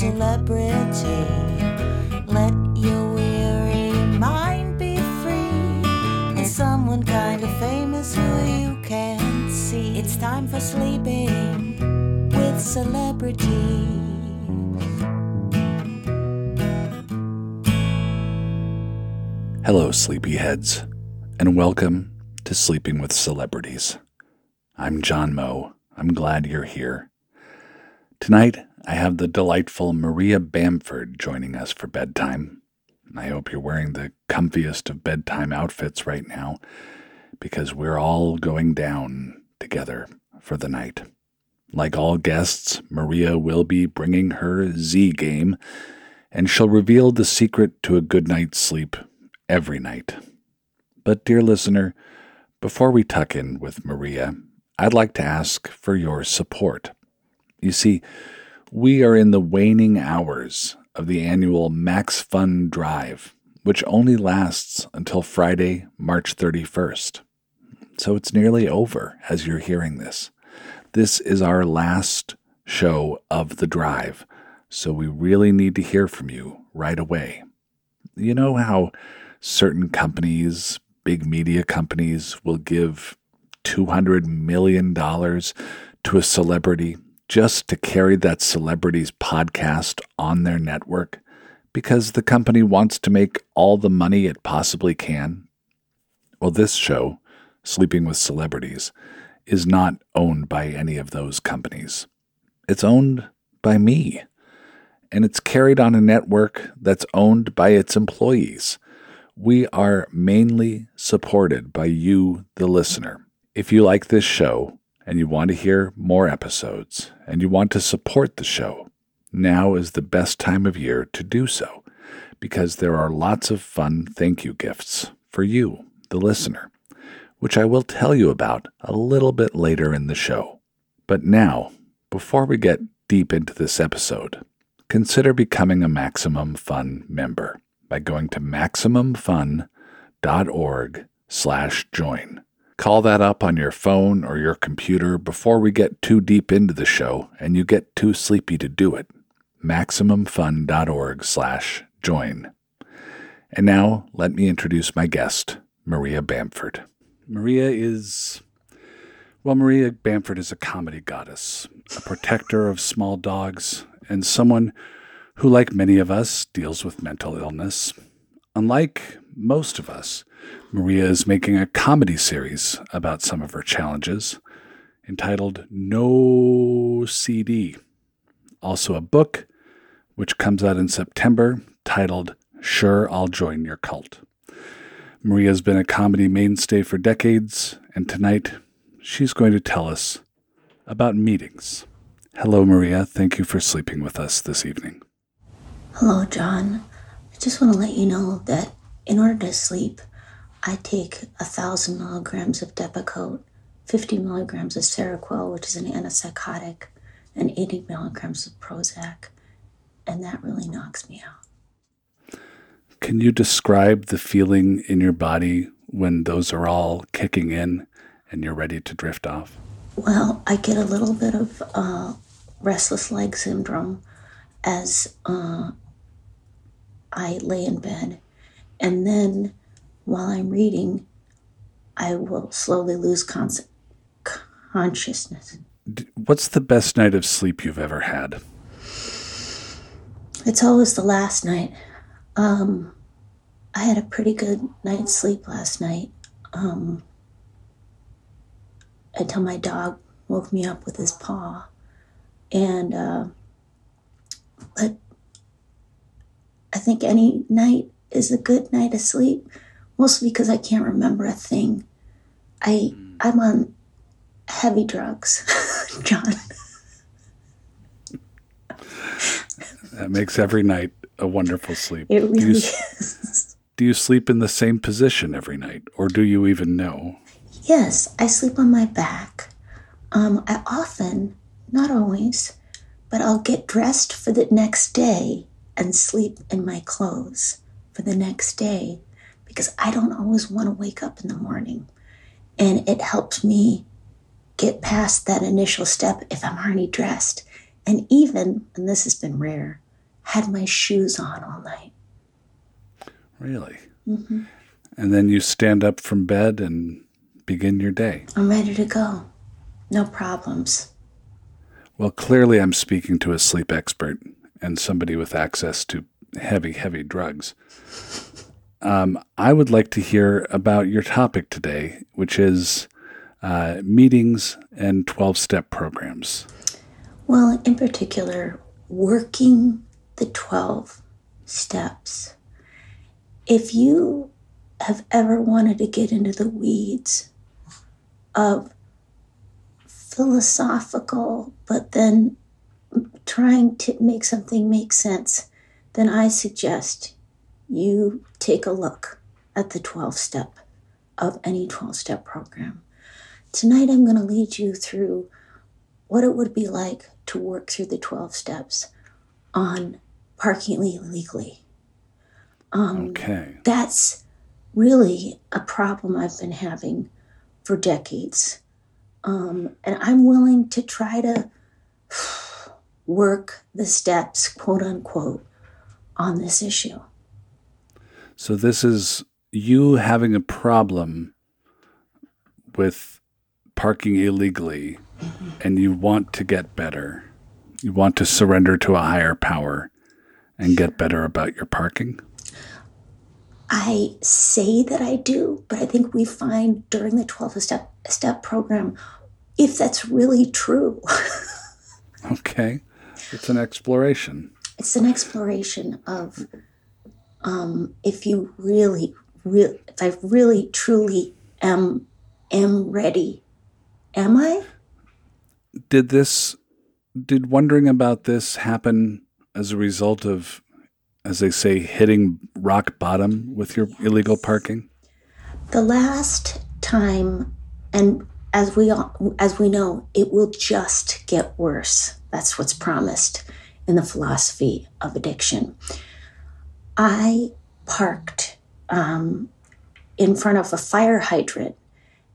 celebrity. Let your weary mind be free. And someone kind of famous who you can see. It's time for sleeping with celebrities. Hello, sleepyheads, and welcome to Sleeping with Celebrities. I'm John Moe. I'm glad you're here. Tonight, I have the delightful Maria Bamford joining us for bedtime. I hope you're wearing the comfiest of bedtime outfits right now because we're all going down together for the night. Like all guests, Maria will be bringing her Z game and she'll reveal the secret to a good night's sleep every night. But, dear listener, before we tuck in with Maria, I'd like to ask for your support. You see, we are in the waning hours of the annual Max Fun Drive, which only lasts until Friday, March 31st. So it's nearly over as you're hearing this. This is our last show of the drive, so we really need to hear from you right away. You know how certain companies, big media companies, will give $200 million to a celebrity just to carry that celebrity's podcast on their network because the company wants to make all the money it possibly can? Well, this show, Sleeping with Celebrities, is not owned by any of those companies. It's owned by me. And it's carried on a network that's owned by its employees. We are mainly supported by you, the listener. If you like this show and you want to hear more episodes and you want to support the show, now is the best time of year to do so because there are lots of fun thank you gifts for you, the listener, which I will tell you about a little bit later in the show. But now, before we get deep into this episode, consider becoming a Maximum Fun member by going to maximumfun.org slash join. Call that up on your phone or your computer before we get too deep into the show and you get too sleepy to do it. MaximumFun.org slash join. And now let me introduce my guest, Maria Bamford. Maria is, well, Maria Bamford is a comedy goddess, a protector of small dogs, and someone who, like many of us, deals with mental illness. Unlike most of us, Maria is making a comedy series about some of her challenges entitled Nooo CD. Also, a book which comes out in September titled Sure I'll Join Your Cult. Maria's been a comedy mainstay for decades, and tonight she's going to tell us about meetings. Hello, Maria. Thank you for sleeping with us this evening. Hello, John. I just want to let you know that in order to sleep, I take a thousand milligrams of Depakote, 50 milligrams of Seroquel, which is an antipsychotic, and 80 milligrams of Prozac, and that really knocks me out. Can you describe the feeling in your body when those are all kicking in and you're ready to drift off? Well, I get a little bit of uh, restless leg syndrome as uh, I lay in bed. And then while I'm reading, I will slowly lose con- consciousness. What's the best night of sleep you've ever had? It's always the last night. Um, I had a pretty good night's sleep last night um, until my dog woke me up with his paw. And, uh, but I think any night is a good night of sleep mostly because I can't remember a thing. I I'm on heavy drugs, John. that makes every night a wonderful sleep. It really do you, is. Do you sleep in the same position every night, or do you even know? Yes, I sleep on my back. Um, I often, not always, but I'll get dressed for the next day and sleep in my clothes for the next day because I don't always want to wake up in the morning. And it helps me get past that initial step if I'm already dressed. And even, and this has been rare, had my shoes on all night. Really? hmm And then you stand up from bed and begin your day. I'm ready to go. No problems. Well, clearly I'm speaking to a sleep expert and somebody with access to heavy, heavy drugs. Um, I would like to hear about your topic today, which is uh, meetings and 12 step programs. Well, in particular, working the 12 steps. If you have ever wanted to get into the weeds of philosophical, but then trying to make something make sense, then I suggest you take a look at the 12 step of any 12 step program. Tonight, I'm going to lead you through what it would be like to work through the 12 steps on parking illegally. Um, Okay. That's really a problem I've been having for decades. Um, and I'm willing to try to work the steps, quote unquote, on this issue. So this is you having a problem with parking illegally and you want to get better. You want to surrender to a higher power and get better about your parking. I say that I do, but I think we find during the 12 step step program if that's really true. Okay. It's an exploration. it's an exploration of um, if you really, real, if I really truly am am ready. Am I? Did this did wondering about this happen as a result of as they say hitting rock bottom with your illegal parking? The last time, and as we all, as we know, it will just get worse. That's what's promised in the philosophy of addiction. I parked um, in front of a fire hydrant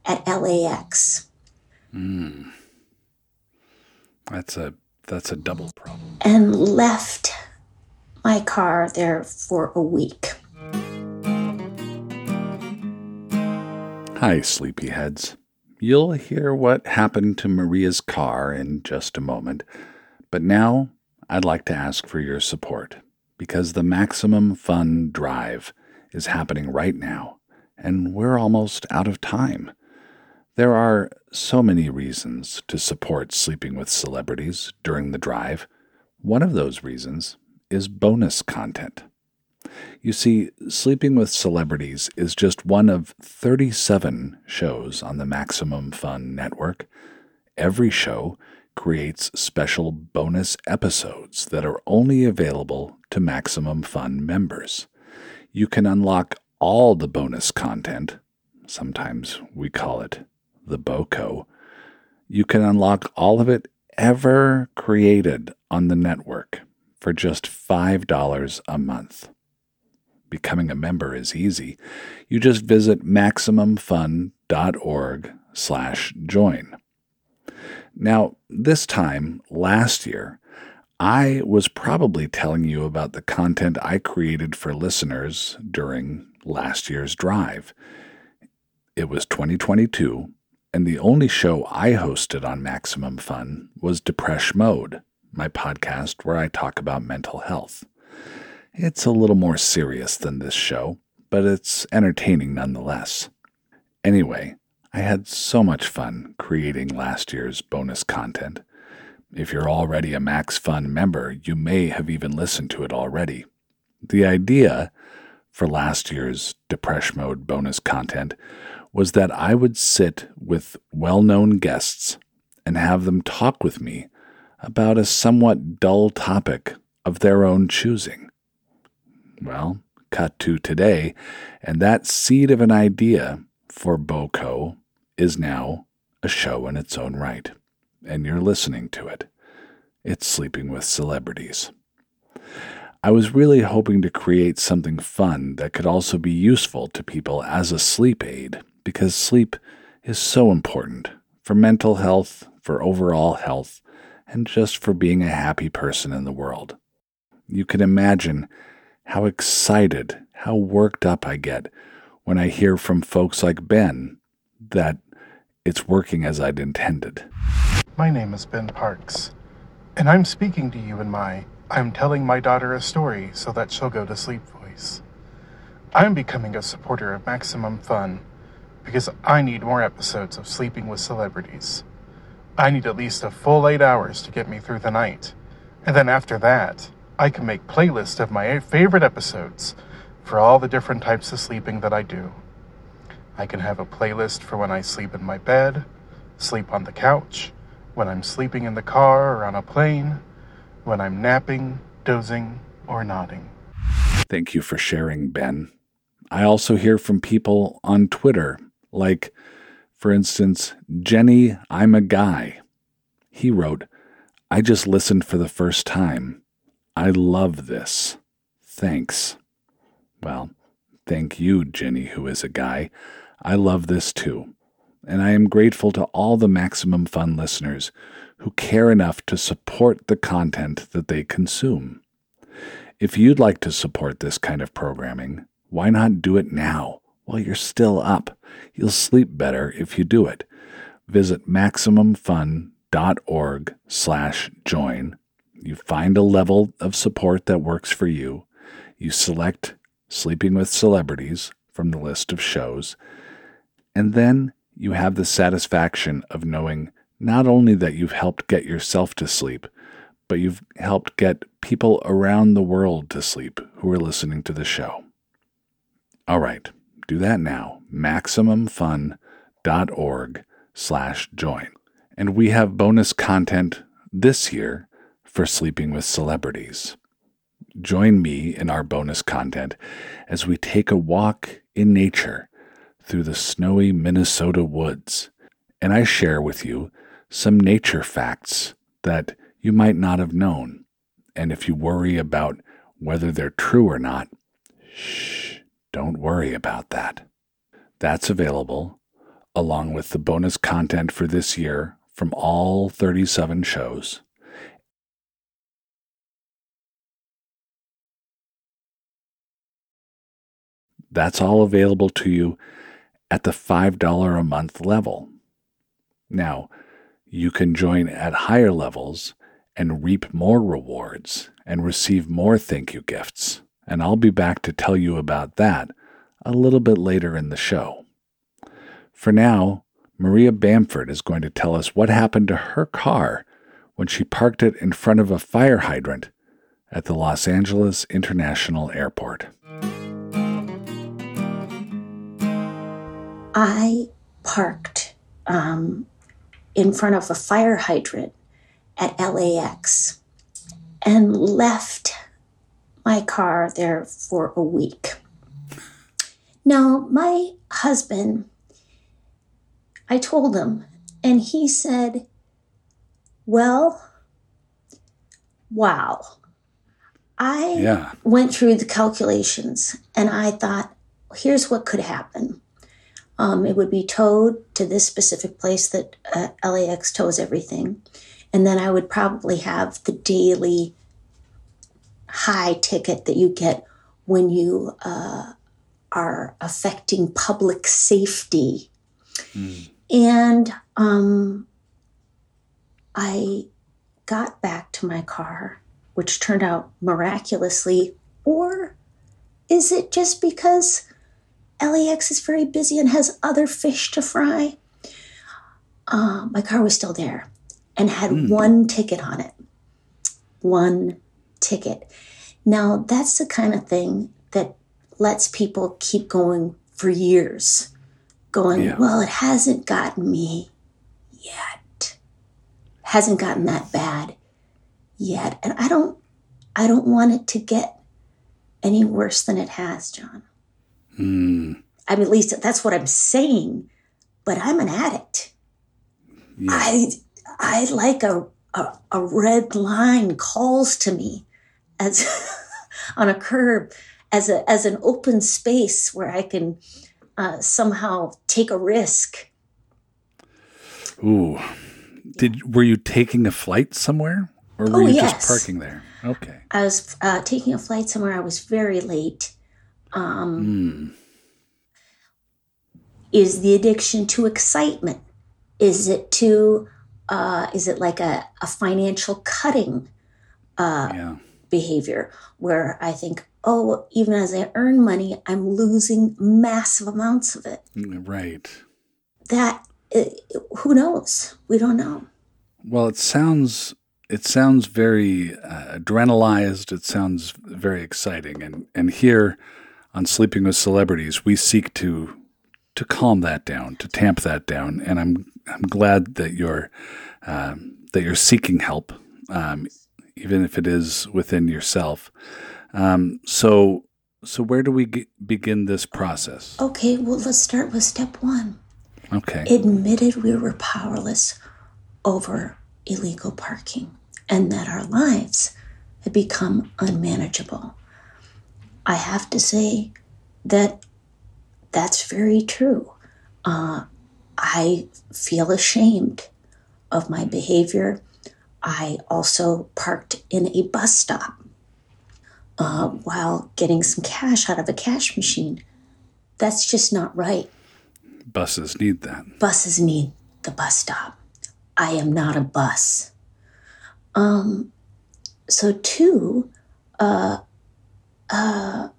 at LAX, That's a that's a double problem. and left my car there for a week. Hi, sleepyheads. You'll hear what happened to Maria's car in just a moment, but now I'd like to ask for your support because the Maximum Fun Drive is happening right now, and we're almost out of time. There are so many reasons to support Sleeping with Celebrities during the drive. One of those reasons is bonus content. You see, Sleeping with Celebrities is just one of 37 shows on the Maximum Fun network. Every show creates special bonus episodes that are only available to Maximum Fun members. You can unlock all the bonus content, sometimes we call it the BOCO. You can unlock all of it ever created on the network for just $5 a month. Becoming a member is easy. You just visit maximumfun.org slash join. Now, this time last year, I was probably telling you about the content I created for listeners during last year's drive. It was 2022, and the only show I hosted on Maximum Fun was Depresh Mode, my podcast where I talk about mental health. It's a little more serious than this show, but it's entertaining nonetheless. Anyway, I had so much fun creating last year's bonus content. If you're already a Max Fun member, you may have even listened to it already. The idea for last year's Depresh Mode bonus content was that I would sit with well known guests and have them talk with me about a somewhat dull topic of their own choosing. Well, cut to today, and that seed of an idea for BOCO is now a show in its own right, and you're listening to it. It's Sleeping with Celebrities. I was really hoping to create something fun that could also be useful to people as a sleep aid, because sleep is so important for mental health, for overall health, and just for being a happy person in the world. you can imagine how excited, how worked up I get when I hear from folks like Ben that it's working as I'd intended. My name is Ben Parks, and I'm speaking to you in my I'm telling my daughter a story so that she'll go to sleep voice. I'm becoming a supporter of Maximum Fun because I need more episodes of Sleeping with Celebrities. I need at least a full eight hours to get me through the night, and then after that, I can make playlists of my favorite episodes for all the different types of sleeping that I do. I can have a playlist for when I sleep in my bed, sleep on the couch, when I'm sleeping in the car or on a plane, when I'm napping, dozing, or nodding. Thank you for sharing, Ben. I also hear from people on Twitter, like, for instance, Jenny, I'm a guy. He wrote, I just listened for the first time. I love this. Thanks. Well, thank you, Jenny, who is a guy. I love this too. And I am grateful to all the Maximum Fun listeners who care enough to support the content that they consume. If you'd like to support this kind of programming, why not do it now while you're still up? You'll sleep better if you do it. Visit maximumfun.org slash join. You find a level of support that works for you. You select Sleeping with Celebrities from the list of shows, and then you have the satisfaction of knowing not only that you've helped get yourself to sleep, but you've helped get people around the world to sleep who are listening to the show. All right, do that now. MaximumFun.org slash join. And we have bonus content this year for Sleeping with Celebrities. Join me in our bonus content as we take a walk in nature through the snowy Minnesota woods, and I share with you some nature facts that you might not have known. And if you worry about whether they're true or not, shh, don't worry about that. That's available along with the bonus content for this year from all 37 shows. That's all available to you at the $5 a month level. Now, you can join at higher levels and reap more rewards and receive more thank you gifts. And I'll be back to tell you about that a little bit later in the show. For now, Maria Bamford is going to tell us what happened to her car when she parked it in front of a fire hydrant at the Los Angeles International Airport. I parked um, in front of a fire hydrant at LAX and left my car there for a week. Now, my husband, I told him, and he said, Well, wow. I Yeah. went through the calculations and I thought, here's what could happen. Um, it would be towed to this specific place that uh, LAX tows everything. And then I would probably have the daily high ticket that you get when you uh, are affecting public safety. And um, I got back to my car, which turned out miraculously. Or is it just because LAX is very busy and has other fish to fry? Uh, my car was still there and had one ticket on it. One ticket. Now, that's the kind of thing that lets people keep going for years. Going, Yeah. well, it hasn't gotten me yet. Hasn't gotten that bad yet. And I don't I don't want it to get any worse than it has, John. Hmm. I mean, at least that's what I'm saying. But I'm an addict. Yeah. I I like a, a a red line calls to me as on a curb as a as an open space where I can uh, somehow take a risk. Ooh. Did were you taking a flight somewhere? Or were Oh, you yes. just parking there? Okay. I was uh, taking a flight somewhere. I was very late. Um, Mm. Is the addiction to excitement? Is it to? Uh, is it like a, a financial cutting uh, Yeah. behavior where I think, oh, even as I earn money, I'm losing massive amounts of it. Right. That uh, who knows? We don't know. Well, it sounds it sounds very uh, adrenalized. It sounds very exciting, and and here on Sleeping with Celebrities, we seek to to calm that down, to tamp that down, and I'm I'm glad that you're um, that you're seeking help, um, even if it is within yourself. Um, so so where do we begin this process? Okay, well, let's start with step one. Okay. admitted we were powerless over illegal parking and that our lives had become unmanageable. I have to say that that's very true. Uh, I feel ashamed of my behavior. I also parked in a bus stop uh, while getting some cash out of a cash machine. That's just not right Buses need that. buses need the bus stop. I am not a bus. Um, so two, uh, uh,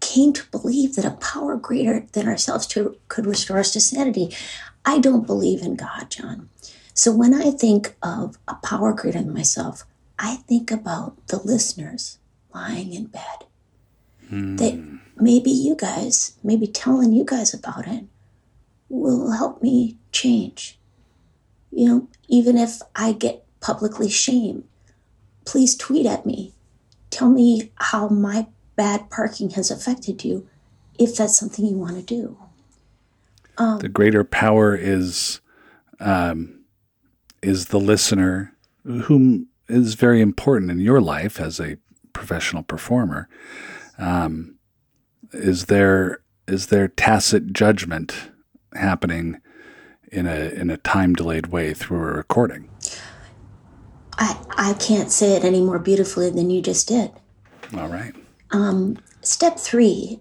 came to believe that a power greater than ourselves to, could restore us to sanity. I don't believe in God, John. So when I think of a power greater than myself, I think about the listeners lying in bed. That maybe you guys, maybe telling you guys about it will help me change. You know, even if I get publicly shamed, please tweet at me. Tell me how my bad parking has affected you if that's something you want to do. the greater power is um, is the listener whom is very important in your life as a professional performer um, is there is there tacit judgment happening in a in a time delayed way through a recording I, I can't say it any more beautifully than you just did. all right Step three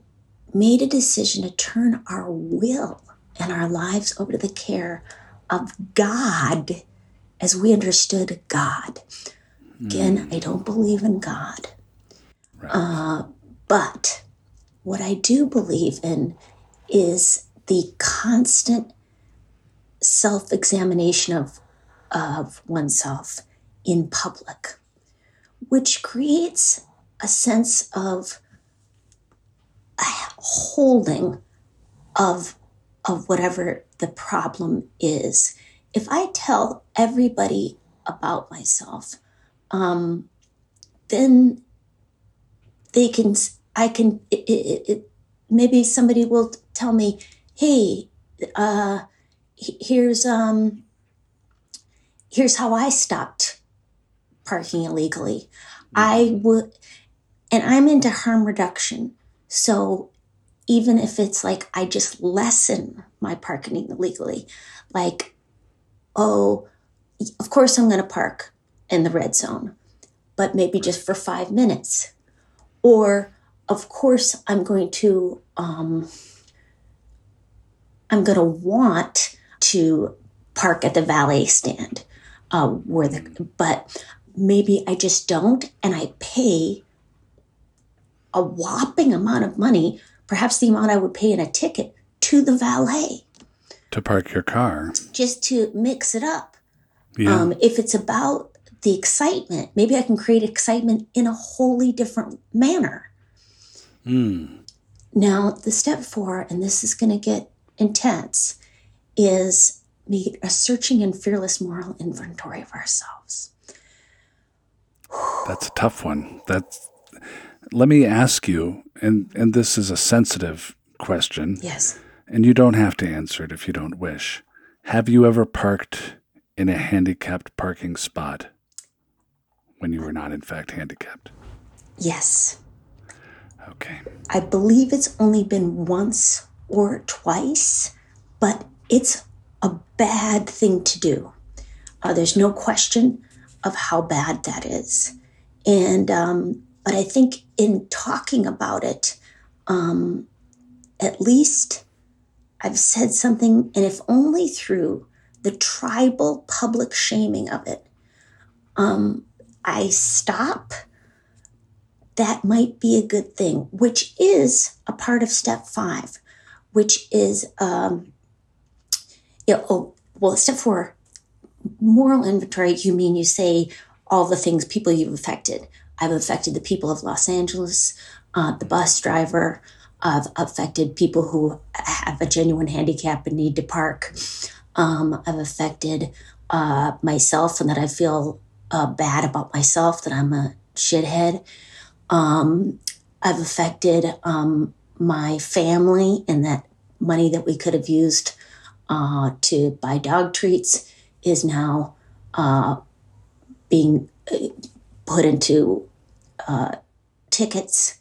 made a decision to turn our will and our lives over to the care of God as we understood God. Again, I don't believe in God. Uh, but what I do believe in is the constant self examination of, of oneself in public, which creates a sense of a holding of of whatever the problem is. If I tell everybody about myself, um, then they can. I can. It, it, it, maybe somebody will tell me, "Hey, uh, here's um, here's how I stopped parking illegally. I would, and I'm into harm reduction. So even if it's like I just lessen my parking illegally, like, oh, of course I'm going to park in the red zone, but maybe just for five minutes. Or, of course, I'm going to, um, I'm going to want to park at the valet stand, uh, where the, but maybe I just don't, and I pay a whopping amount of money, perhaps the amount I would pay in a ticket, to the valet to park your car just to mix it up. yeah Um, if it's about the excitement, maybe I can create excitement in a wholly different manner. Mm. Now, the step four, and this is going to get intense, is make a searching and fearless moral inventory of ourselves. That's a tough one. That's let me ask you, and and this is a sensitive question, Yes. and you don't have to answer it if you don't wish. Have you ever parked in a handicapped parking spot when you were not in fact handicapped? Yes. Okay. I believe it's only been once or twice, but it's a bad thing to do. Uh, there's no question of how bad that is. And, um, but I think in talking about it, um, at least I've said something, and if only through the tribal public shaming of it, um, I stop, that might be a good thing, which is a part of step five, which is, um, you know, oh, well, step four, moral inventory, you mean you say all the things, people you've affected. I've affected the people of Los Angeles, uh, the bus driver, I've affected people who have a genuine handicap and need to park. Um, I've affected uh, myself and that I feel uh, bad about myself, that I'm a shithead. Um, I've affected um, my family and that money that we could have used uh, to buy dog treats is now uh, being uh, put into uh, tickets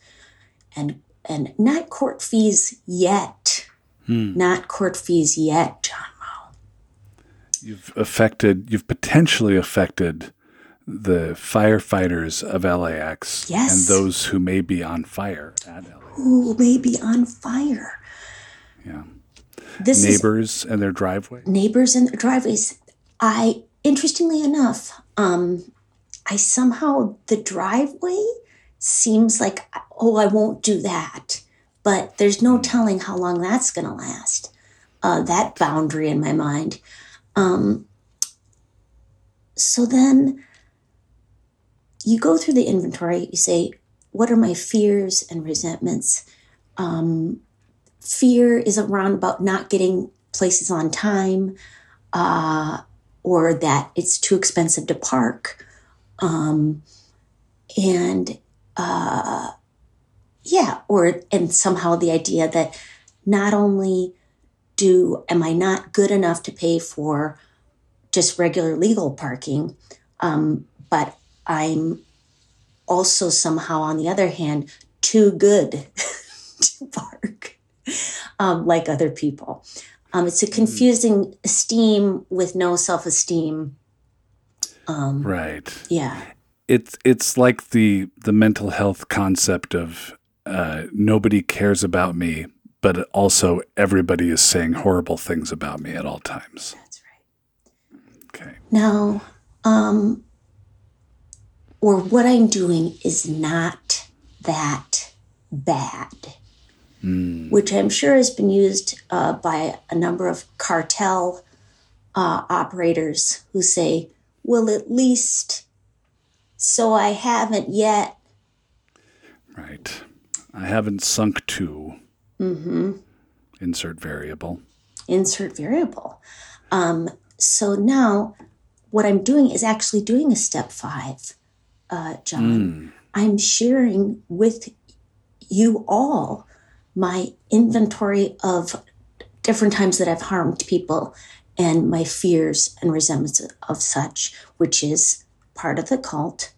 and and not court fees yet. Hmm. Not court fees yet, John Moe. You've affected, you've potentially affected the firefighters of LAX Yes. and those who may be on fire at LAX. Who may be on fire. Yeah. This is Neighbors and their driveway. neighbors and their driveways. I, interestingly enough, um, I somehow the driveway seems like oh I won't do that, but there's no telling how long that's going to last. Uh, that boundary in my mind. Um, so then you go through the inventory. You say, what are my fears and resentments? Um, fear is around about not getting places on time uh, or that it's too expensive to park um, and uh, yeah or and somehow the idea that not only do am i not good enough to pay for just regular legal parking um, but i'm also somehow on the other hand too good to park um, like other people. Um, it's a confusing esteem with no self esteem. Um, Right. yeah, It's it's like the the mental health concept of uh, nobody cares about me, but also everybody is saying horrible things about me at all times. that's right. Okay. Now, um, or what I'm doing is not that bad, which I'm sure has been used uh, by a number of cartel uh, operators who say, well, at least so I haven't yet. Right. I haven't sunk to. Mm-hmm. Insert variable. insert variable. Um, so now what I'm doing is actually doing a step five, uh, John. I'm sharing with you all my inventory of different times that I've harmed people and my fears and resentments of such, which is part of the cult.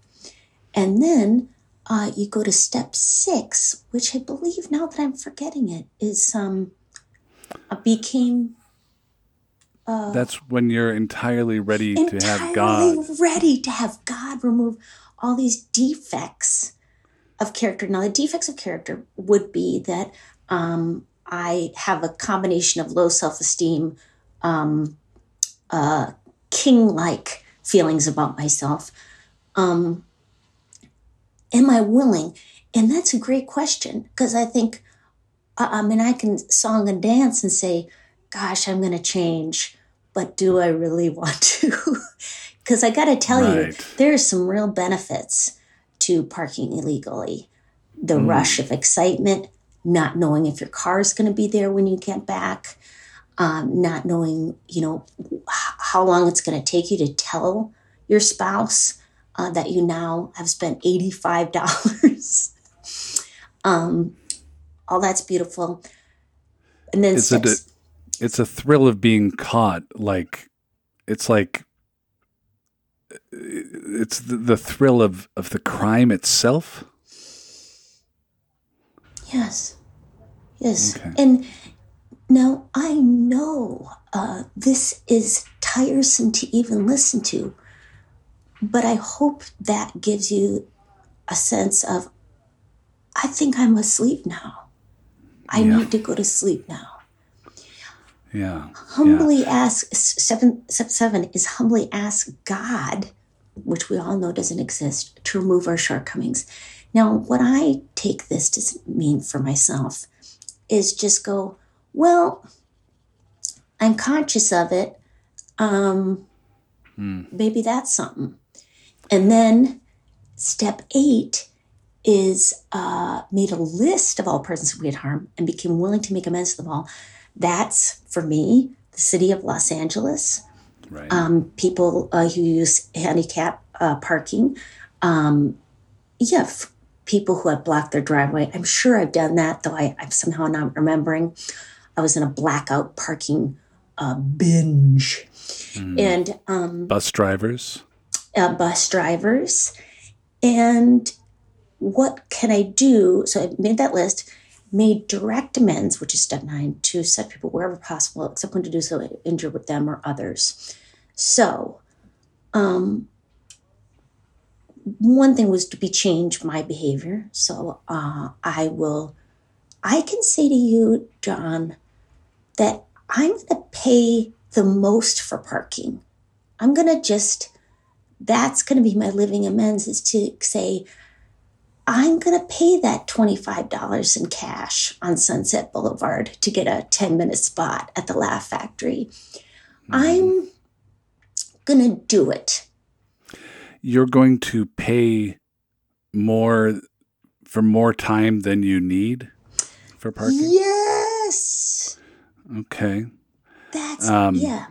And then uh, you go to step six, which I believe now that I'm forgetting it is um, uh, became That's when you're entirely ready to have entirely God. ready to have God remove all these defects of character. Now, the defects of character would be that um, I have a combination of low self esteem, um, uh, king like feelings about myself. Um, am I willing? And that's a great question because I think, I I mean, I can song and dance and say, gosh, I'm going to change, but do I really want to? Because I got to tell you, Right. there are some real benefits to parking illegally. The rush of excitement, not knowing if your car is going to be there when you get back, um, not knowing, you know, how long it's going to take you to tell your spouse uh, that you now have spent $85. um, all that's beautiful. And then It's a it's a thrill of being caught. Like it's like it's the, the thrill of of the crime itself. Yes. Yes. Okay. And now I know uh, this is tiresome to even listen to, but I hope that gives you a sense of, I think I'm asleep now. I Yeah. need to go to sleep now. Yeah. Humbly ask, seven, step seven is humbly ask God, which we all know doesn't exist, to remove our shortcomings. Now, what I take this to mean for myself is just go, well, I'm conscious of it. Um, Maybe that's something. And then step eight is uh, made a list of all persons who we had harmed and became willing to make amends to them all. That's for me, the city of Los Angeles, Right. um, people uh, who use handicap uh, parking. Um, yeah, f- people who have blocked their driveway. I'm sure I've done that, though I, I'm somehow not remembering. I was in a blackout parking uh, binge. And um, Bus drivers. uh, bus drivers. And what can I do? So I made that list, made direct amends, which is step nine, to such people wherever possible, except when to do so injure with them or others. So, um, one thing was to be change my behavior. So uh, I will, I can say to you, John, that I'm going to pay the most for parking. I'm going to just that's going to be my living amends is to say i'm going to pay that $25 in cash on sunset boulevard to get a 10 minute spot at the laugh factory mm-hmm. i'm going to do it You're going to pay more for more time than you need for parking. yes Okay. that's Um, yeah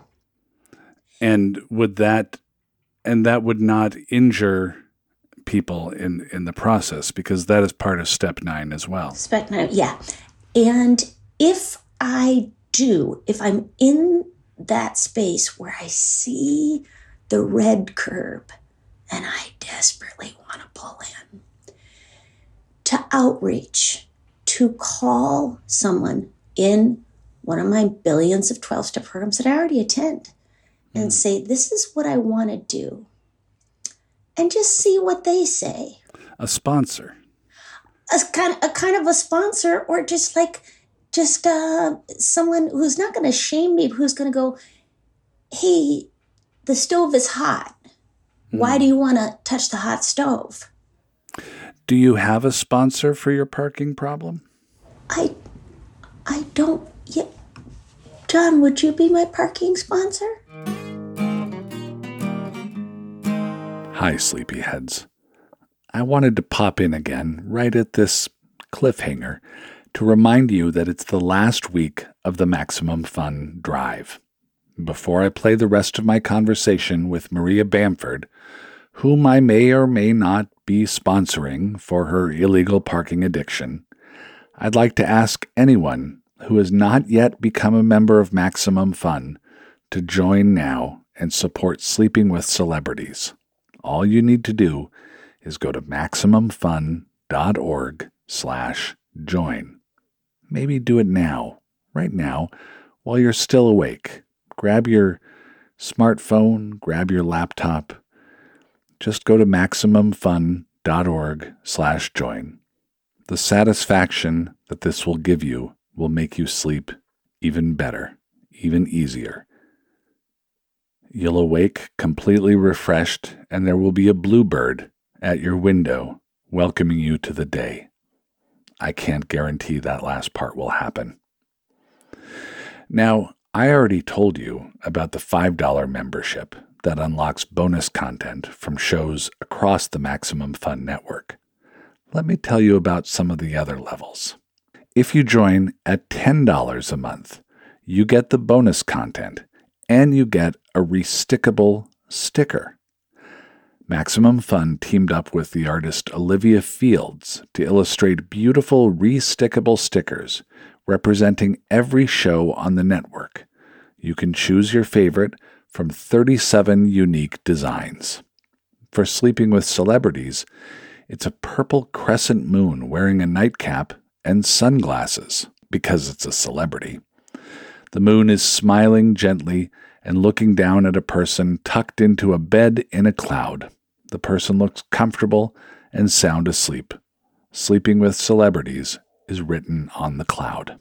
And would that and that would not injure people in in the process because that is part of step 9 as well. Spec nine, yeah. And if I do, if I'm in that space where I see the red curb and I desperately want to pull in, to outreach, to call someone in one of my billions of 12 step programs that I already attend and say, This is what I want to do. And just see what they say A sponsor. a kind a kind of a sponsor or just like just uh, someone who's not going to shame me, who's going to go, "Hey, the stove is hot. Why do you want to touch the hot stove?" Do you have a sponsor for your parking problem? I, I don't. Yeah, John, would you be my parking sponsor? Hi, sleepyheads. I wanted to pop in again right at this cliffhanger to remind you that it's the last week of the Maximum Fun Drive. Before I play the rest of my conversation with Maria Bamford, whom I may or may not be sponsoring for her illegal parking addiction, I'd like to ask anyone who has not yet become a member of Maximum Fun to join now and support Sleeping with Celebrities. All you need to do is go to maximumfun.org slash join. Maybe do it now, right now, while you're still awake. Grab your smartphone, grab your laptop. Just go to maximumfun.org slash join. The satisfaction that this will give you will make you sleep even better, even easier. You'll awake completely refreshed, and there will be a bluebird at your window welcoming you to the day. I can't guarantee that last part will happen. Now, I already told you about the $5 membership that unlocks bonus content from shows across the Maximum Fun network. Let me tell you about some of the other levels. If you join at $10 a month, you get the bonus content and you get a restickable sticker. Maximum Fun teamed up with the artist Olivia Fields to illustrate beautiful restickable stickers representing every show on the network. You can choose your favorite from 37 unique designs. For Sleeping with Celebrities, it's a purple crescent moon wearing a nightcap and sunglasses because it's a celebrity. The moon is smiling gently and looking down at a person tucked into a bed in a cloud. The person looks comfortable and sound asleep. Sleeping with Celebrities is written on the cloud.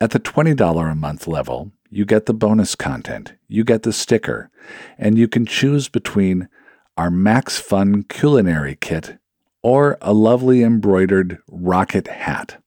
At the $20 a month level, you get the bonus content, you get the sticker, and you can choose between our Max Fun culinary kit or a lovely embroidered rocket hat.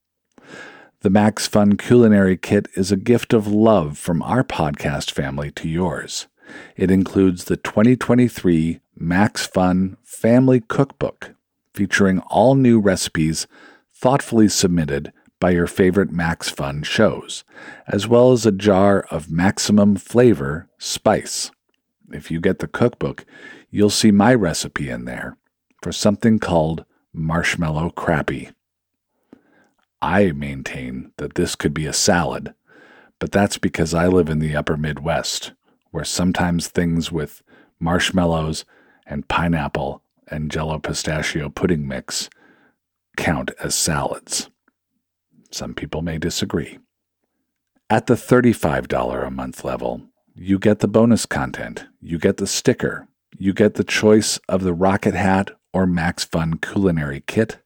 The Max Fun Culinary Kit is a gift of love from our podcast family to yours. It includes the 2023 Max Fun Family Cookbook, featuring all new recipes thoughtfully submitted by your favorite Max Fun shows, as well as a jar of maximum flavor spice. If you get the cookbook, you'll see my recipe in there for something called marshmallow crappie. I maintain that this could be a salad, but that's because I live in the upper Midwest, where sometimes things with marshmallows and pineapple and jello pistachio pudding mix count as salads. Some people may disagree. At the $35 a month level, you get the bonus content, you get the sticker, you get the choice of the Rocket Hat or Max Fun culinary kit,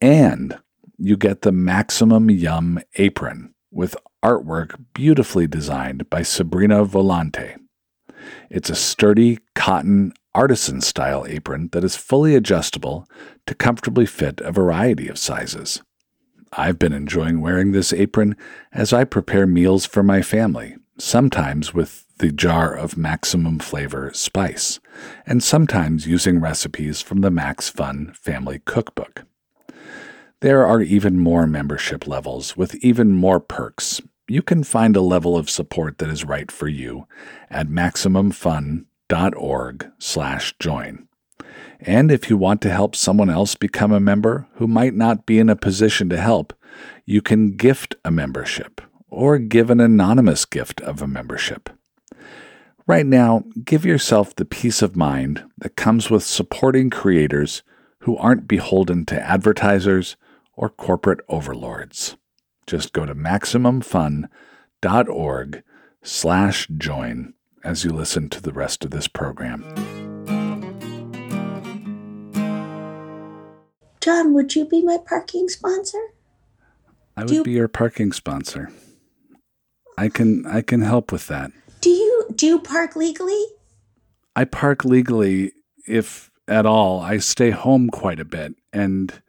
and you get the Maximum Yum apron with artwork beautifully designed by Sabrina Volante. It's a sturdy cotton artisan style apron that is fully adjustable to comfortably fit a variety of sizes. I've been enjoying wearing this apron as I prepare meals for my family, sometimes with the jar of maximum flavor spice, and sometimes using recipes from the Max Fun Family Cookbook. There are even more membership levels with even more perks. You can find a level of support that is right for you at maximumfun.org/join. And if you want to help someone else become a member who might not be in a position to help, you can gift a membership or give an anonymous gift of a membership. Right now, give yourself the peace of mind that comes with supporting creators who aren't beholden to advertisers or corporate overlords. Just go to maximumfun.org slash join as you listen to the rest of this program. John, would you be my parking sponsor? I would you- be your parking sponsor. I can I can help with that. Do you do you park legally? I park legally if at all. I stay home quite a bit and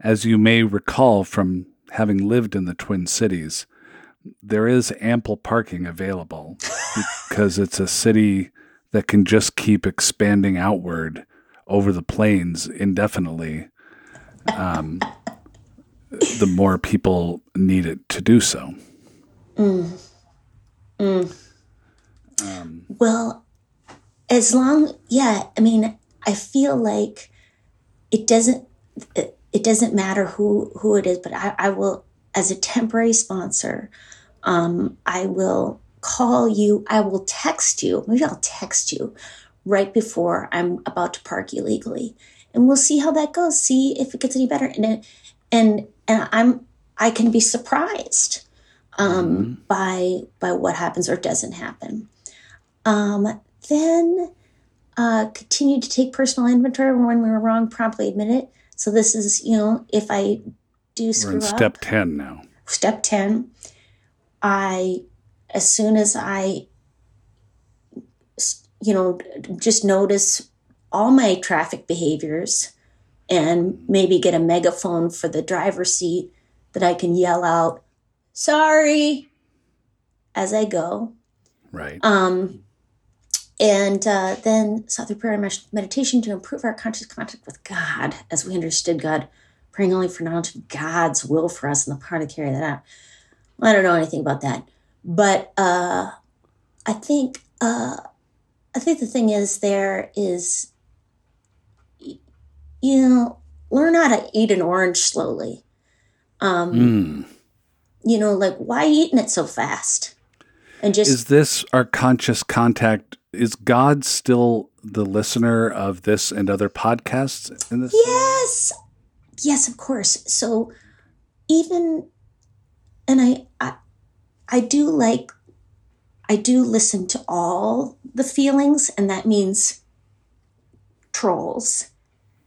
as you may recall from having lived in the Twin Cities, there is ample parking available because it's a city that can just keep expanding outward over the plains indefinitely. Um, the more people need it to do so. Mm. Mm. Um, well, as long yeah, I mean, I feel like it doesn't it, it doesn't matter who who it is, but I, I will as a temporary sponsor, um, I will call you, I will text you, maybe I'll text you right before I'm about to park illegally. And we'll see how that goes. See if it gets any better. And it, and and I'm I can be surprised um, by by what happens or doesn't happen. Um, then uh, continue to take personal inventory when we were wrong, promptly admit it. So this is you know if I do We're screw in up, step 10 now. step 10 i as soon as I, you know just notice all my traffic behaviors and maybe get a megaphone for the driver's seat that i can yell out sorry as i go Right. um, and uh, then sought through prayer and meditation to improve our conscious contact with God as we understood God, praying only for knowledge of God's will for us and the power to carry that out. I don't know anything about that, but uh, I think uh, I think the thing is there is, you know, learn how to eat an orange slowly. Um, Mm. You know, like why eating it so fast? And just Is this our conscious contact? Is God still the listener of this and other podcasts in this? Yes. Yes, of course. So even and I I I do like I do listen to all the feelings and that means trolls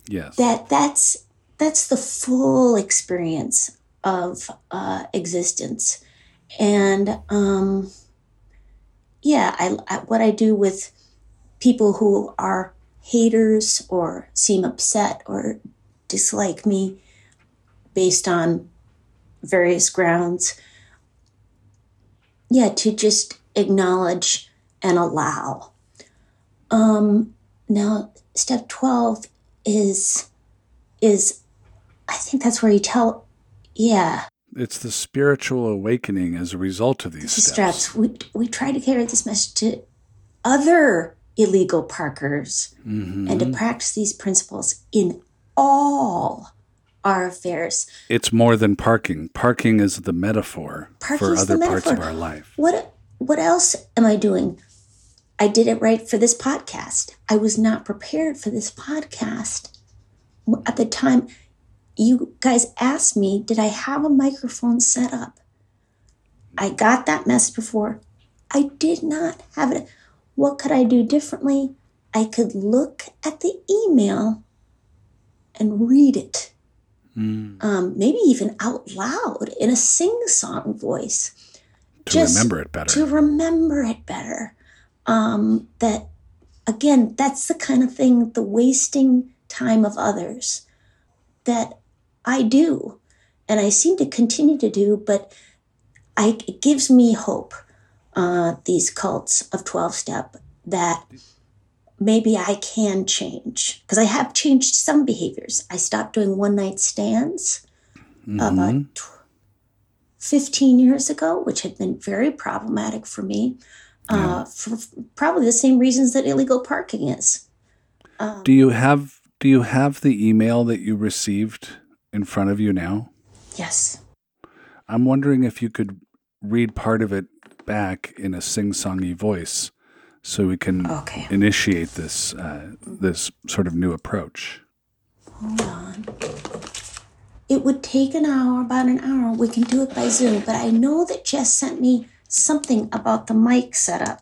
Yes. that that's that's the full experience of uh, existence and um, yeah I, I what i do with people who are haters or seem upset or dislike me based on various grounds. Yeah to just acknowledge and allow. Um now step 12 is is i think that's where you tell yeah It's the spiritual awakening as a result of these the steps. steps we, we try to carry this message to other illegal parkers Mhm. and to practice these principles in all our affairs It's more than parking. Parking is the metaphor for Parking's the other parts of our life. what what else am i doing i did it right for this podcast i was not prepared for this podcast at the time you guys asked me did i have a microphone set up? I got that message before. I did not have it. What could i do differently? I could look at the email and read it. Mm. um, maybe even out loud in a sing-song voice. To Just remember it better. to remember it better. Um, that again, that's the kind of thing, the wasting time of others. That I do, and I seem to continue to do. But I, it gives me hope. Uh, these cults of twelve step that maybe I can change because I have changed some behaviors. I stopped doing one night stands about Mhm. tw- 15 years ago, which had been very problematic for me, uh, for probably the same reasons that illegal parking is. Um, Do you have do you have the email that you received in front of you now? yes. I'm wondering if you could read part of it back in a sing-songy voice so we can Okay. initiate this uh, this sort of new approach. Hold on. It would take an hour, about an hour. We can do it by Zoom, but I know that Jess sent me something about the mic setup.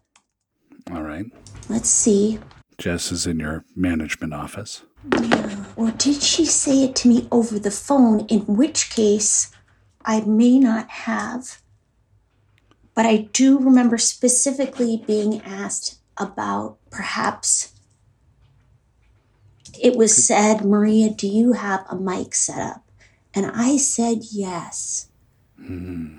All right. Let's see. Jess is in your management office. Yeah. Or did she say it to me over the phone? In which case, I may not have. But I do remember specifically being asked about perhaps it was said, Maria, do you have a mic set up? And I said yes. Hmm.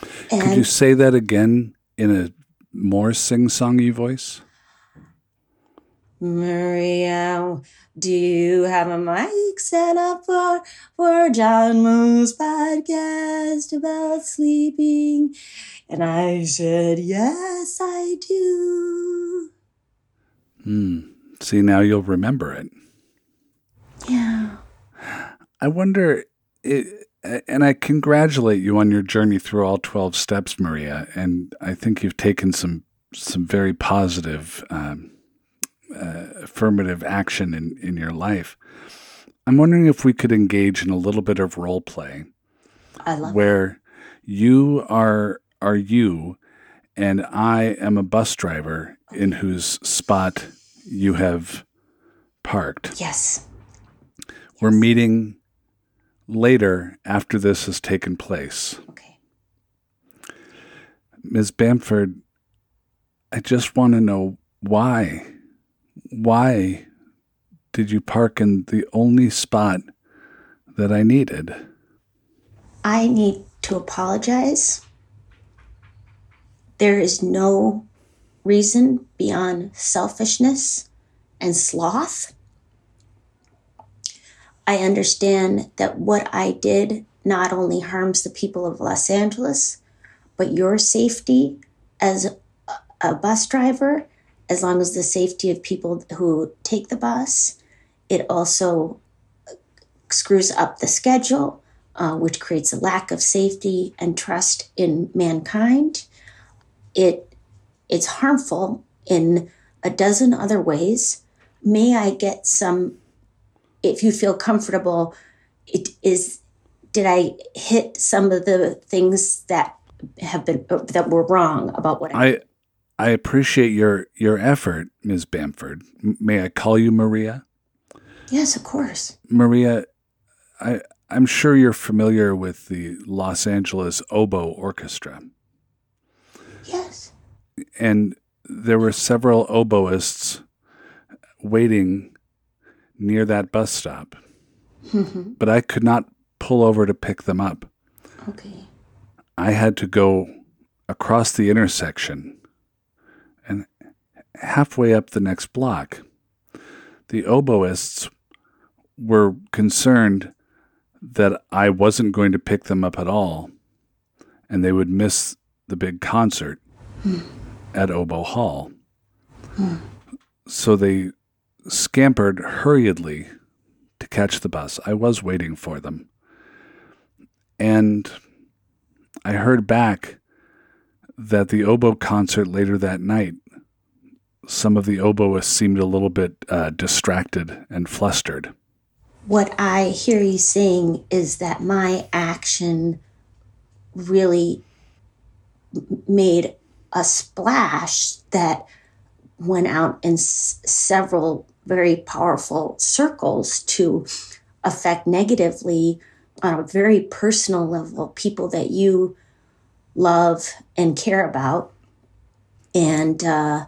Could And you say that again in a more sing-songy voice? Maria, do you have a mic set up for for John Moe's podcast about sleeping? And I said, Yes, I do. Hmm. See, now you'll remember it. Yeah. I wonder, it, and I congratulate you on your journey through all 12 steps, Maria. And I think you've taken some, some very positive, um, uh, affirmative action in, in your life. I'm wondering if we could engage in a little bit of role play I love where you are, are you, and I am a bus driver in whose spot you have parked. Yes. We're meeting later after this has taken place. Okay. Ms. Bamford, I just want to know why. Why did you park in the only spot that I needed? I need to apologize. There is no reason beyond selfishness and sloth. I understand that what I did not only harms the people of Los Angeles, but your safety as a- bus driver, as long as the safety of people who take the bus. It also screws up the schedule, uh, which creates a lack of safety and trust in mankind. It it's harmful in a dozen other ways. May I get some? If you feel comfortable, it is. Did I hit some of the things that have been that were wrong about what I? I I appreciate your your effort, Ms. Bamford. M- May I call you Maria? Yes, of course. Maria, I, I'm sure you're familiar with the Los Angeles Oboe Orchestra. Yes. And there were several oboists waiting near that bus stop, Mm-hmm. but I could not pull over to pick them up. Okay. I had to go across the intersection halfway up the next block. The oboists were concerned that I wasn't going to pick them up at all and they would miss the big concert at Oboe Hall. So they scampered hurriedly to catch the bus. I was waiting for them. And I heard back that the oboe concert later that night, some of the oboists seemed a little bit uh, distracted and flustered. What I hear you saying is that my action really made a splash that went out in s- several very powerful circles to affect negatively on a very personal level people that you love and care about. And uh,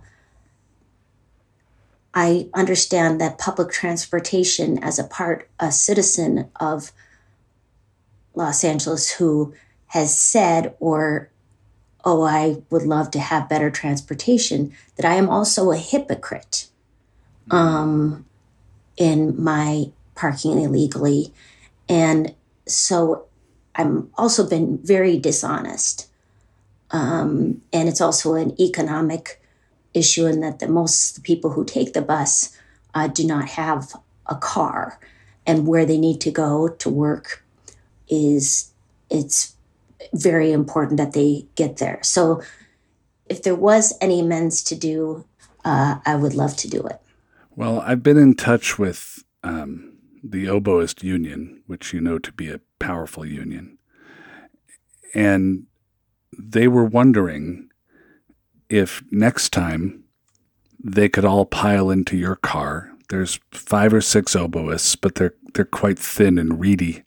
I understand that public transportation, as a part, a citizen of Los Angeles who has said, or, oh, I would love to have better transportation, that I am also a hypocrite um, in my parking illegally. And so I'm also been very dishonest. Um, and it's also an economic issue in that the most the people who take the bus uh, do not have a car, and where they need to go to work is it's very important that they get there. So, if there was any amends to do, uh, I would love to do it. Well, I've been in touch with um, the Oboist Union, which you know to be a powerful union, and they were wondering if next time they could all pile into your car. There's five or six oboists, but they're they're quite thin and reedy,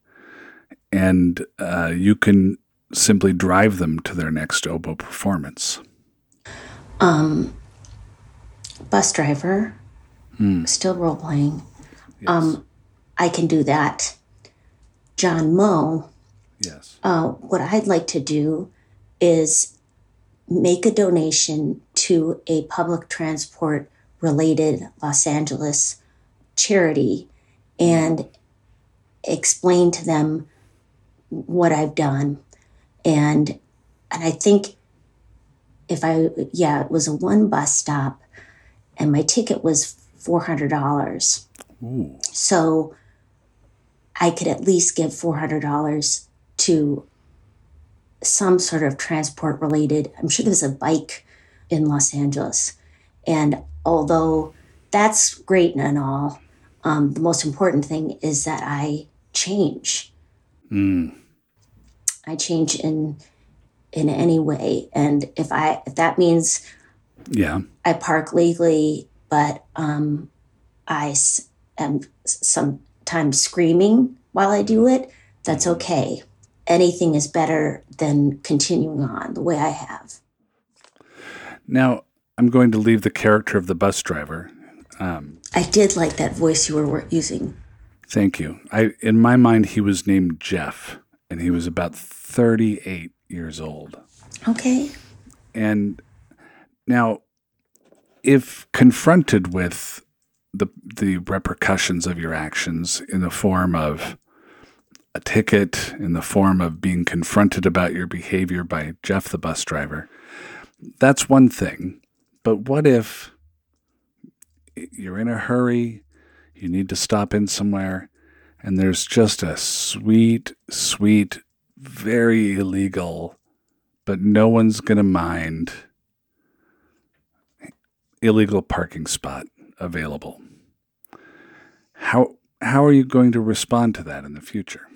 and uh, you can simply drive them to their next oboe performance. Um, bus driver, still role playing. Yes. Um, I can do that. John Moe, yes. uh, what I'd like to do is make a donation to a public transport related Los Angeles charity and explain to them what I've done. And and I think if I yeah, it was a one bus stop and my ticket was four hundred dollars. So I could at least give $400 to some sort of transport related. I'm sure there's a bike in Los Angeles. And although that's great and all, um, the most important thing is that I change. Mm. I change in in any way. And if I if that means Yeah. I park legally, but um, I s- am sometimes screaming while I do it, that's okay. Anything is better than continuing on the way I have. Now I'm going to leave the character of the bus driver. Um, I did like that voice you were using. Thank you. I in my mind he was named Jeff and he was about 38 years old. Okay. And now if confronted with the the repercussions of your actions in the form of a ticket, in the form of being confronted about your behavior by Jeff the bus driver, that's one thing. But what if you're in a hurry, you need to stop in somewhere, and there's just a sweet, sweet, very illegal, but no one's going to mind illegal parking spot available. How how are you going to respond to that in the future?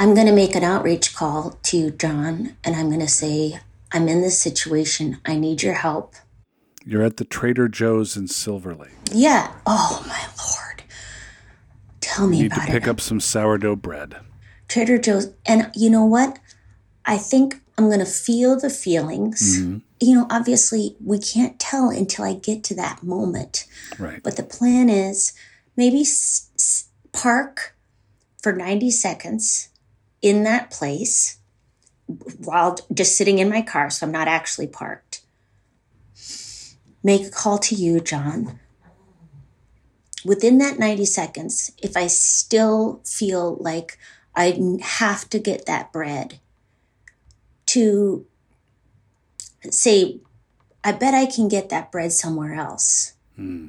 I'm going to make an outreach call to John and I'm going to say, I'm in this situation. I need your help. You're at the Trader Joe's in Silver Lake. Yeah. Oh, my Lord. Tell me You need about to pick it. up some sourdough bread. Trader Joe's. And you know what? I think I'm going to feel the feelings. Mm-hmm. You know, obviously, we can't tell until I get to that moment. Right. But the plan is maybe s- s- park for 90 seconds in that place while just sitting in my car, so I'm not actually parked. Make a call to you, John. Within that 90 seconds, if I still feel like I have to get that bread, to say, I bet I can get that bread somewhere else hmm.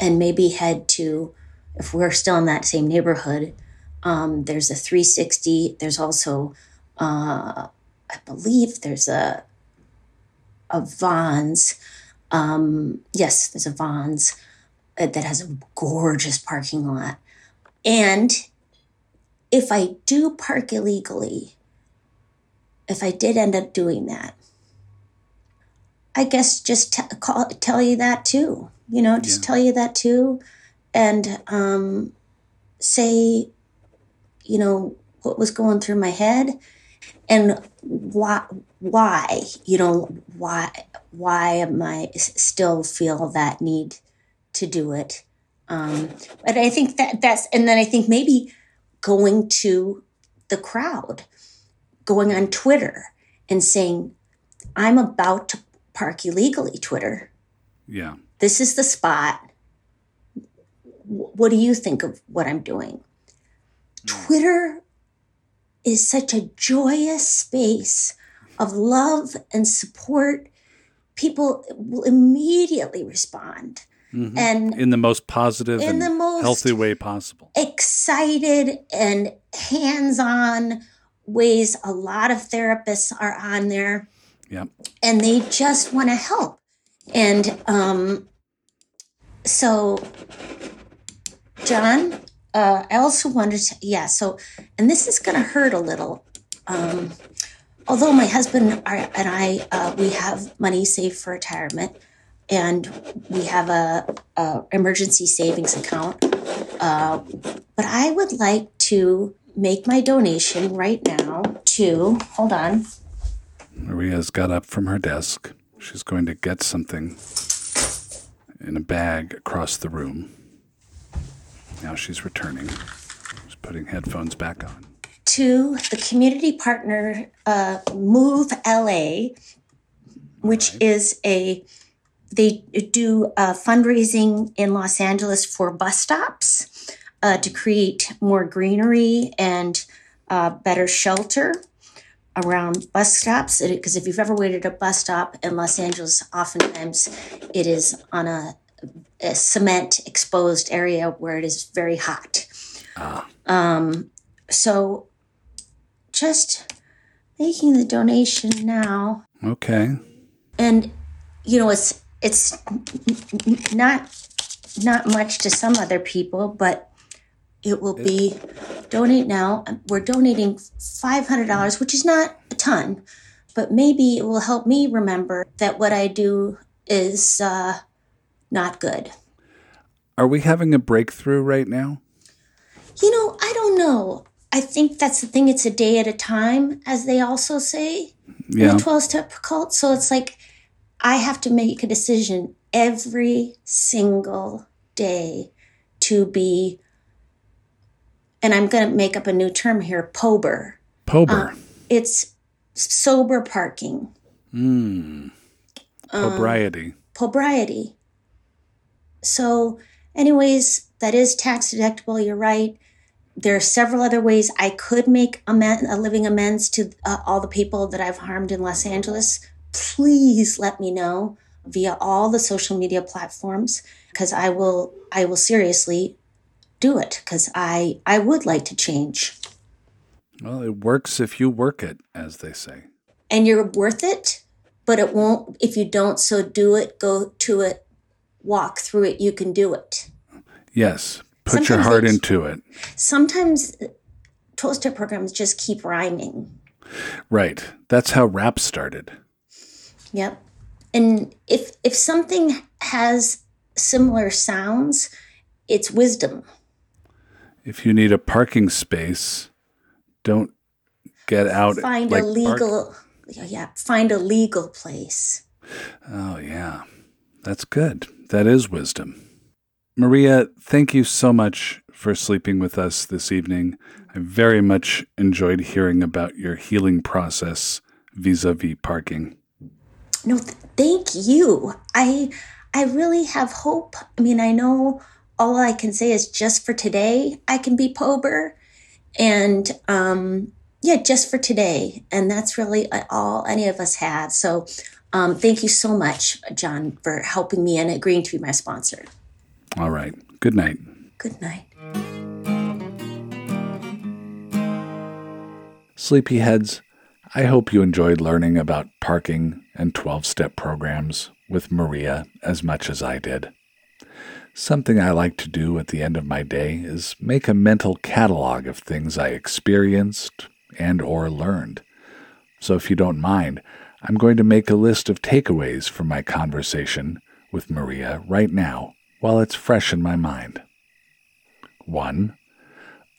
and maybe head to if we're still in that same neighborhood um, there's a 360 there's also uh, i believe there's a a vons um, yes there's a vons uh, that has a gorgeous parking lot and if i do park illegally if i did end up doing that I guess just t- call tell you that too. You know, just Yeah. tell you that too, and um, say, you know, what was going through my head, and why, why, you know, why, why am i still feel that need to do it? Um, but I think that that's, and then I think maybe going to the crowd, going on Twitter and saying, I'm about to park illegally, Twitter. Yeah. This is the spot. What do you think of what I'm doing? Twitter is such a joyous space of love and support. People will immediately respond. Mhm. And in the most positive In and the most- healthy way possible. excited and hands on ways a lot of therapists are on there. Yep. and they just want to help. And um, so, John, uh, I also wanted to, yeah, so, and this is going to hurt a little. Um, although my husband and I, uh, we have money saved for retirement and we have a, a emergency savings account. Uh, but I would like to make my donation right now to, hold on. Maria's got up from her desk. She's going to get something in a bag across the room. Now she's returning. She's putting headphones back on. to the community partner uh, Move LA, which is a they do uh, fundraising in Los Angeles for bus stops uh, to create more greenery and uh, better shelter around bus stops. Because if you've ever waited at a bus stop in Los Angeles, oftentimes it is on a, a cement exposed area where it is very hot. Um, so just making the donation now Okay. and you know it's it's not not much to some other people but it will be donate now we're donating $500 which is not a ton but maybe it will help me remember that what i do is uh, not good Are we having a breakthrough right now? you know i don't know i think that's the thing it's a day at a time as they also say in the 12 step cult. So it's like I have to make a decision every single day to be, and I'm going to make up a new term here POBER. Pober. It's sober parking, Mm. um, Pobriety. So, anyways, that is tax deductible. You're right. There are several other ways I could make amen- a living amends to uh, all the people that I've harmed in Los Angeles. Please let me know via all the social media platforms because I will I will seriously do it because I I would like to change. Well, it works if you work it, as they say. And you're worth it, but it won't if you don't so do it, go to it, walk through it, you can do it. Yes. Put your heart into it. sometimes 12 step programs just keep rhyming. Right. That's how rap started. Yep. And if if something has similar sounds, it's wisdom. if you need a parking space, don't get out. Find like, a park- legal, yeah, find a legal place. Oh, yeah. That's good. That is wisdom. Maria, thank you so much for sleeping with us this evening. I very much enjoyed hearing about your healing process vis a vis parking. No, th- thank you. I I really have hope. I mean, I know all I can say is just for today I can be Pober, and um, yeah, just for today, and that's really uh, all any of us have. So, um, thank you so much, John, for helping me and agreeing to be my sponsor. All right. Good night. Good night. Sleepyheads, I hope you enjoyed learning about parking and 12 step programs with Maria as much as I did. Something I like to do at the end of my day is make a mental catalog of things I experienced and or learned. So if you don't mind, I'm going to make a list of takeaways from my conversation with Maria right now while it's fresh in my mind. 1.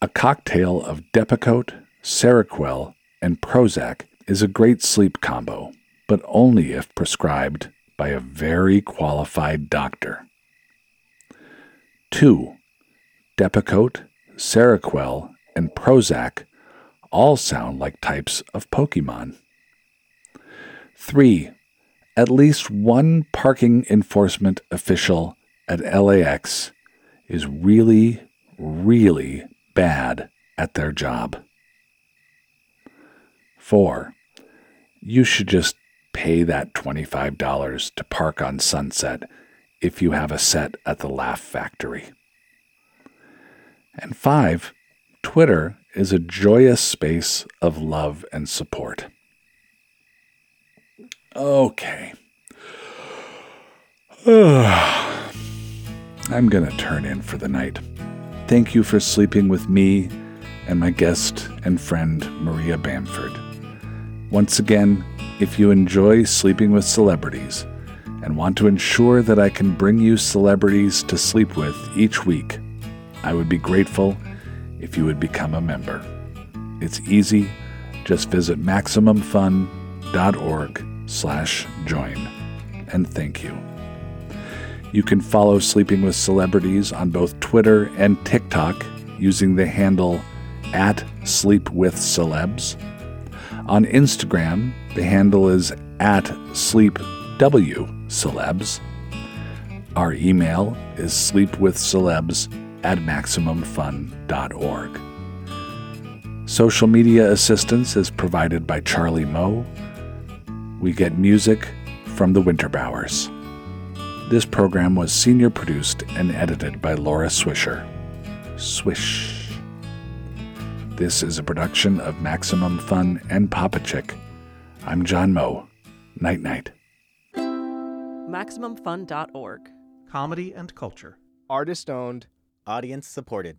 A cocktail of Depakote, Seroquel, and Prozac is a great sleep combo, but only if prescribed by a very qualified doctor. 2. Depakote, Seroquel, and Prozac all sound like types of Pokemon. 3. At least one parking enforcement official at LAX is really, really bad at their job. 4. You should just pay that $25 to park on Sunset if you have a set at the Laugh Factory. And 5. Twitter is a joyous space of love and support. Okay. I'm going to turn in for the night. Thank you for sleeping with me and my guest and friend, Maria Bamford. Once again, if you enjoy sleeping with celebrities and want to ensure that I can bring you celebrities to sleep with each week, I would be grateful if you would become a member. It's easy. Just visit MaximumFun.org slash join. And thank you. You can follow Sleeping with Celebrities on both Twitter and TikTok using the handle at Sleep with Celebs. On Instagram, the handle is at SleepWCelebs. Our email is sleepwithcelebs at MaximumFun.org. Social media assistance is provided by Charlie Moe. We get music from the Winterbowers. This program was senior produced and edited by Laura Swisher. Swish. This is a production of Maximum Fun and Papa Chick. I'm John Moe. Night night. MaximumFun.org. Comedy and culture. Artist owned, audience supported.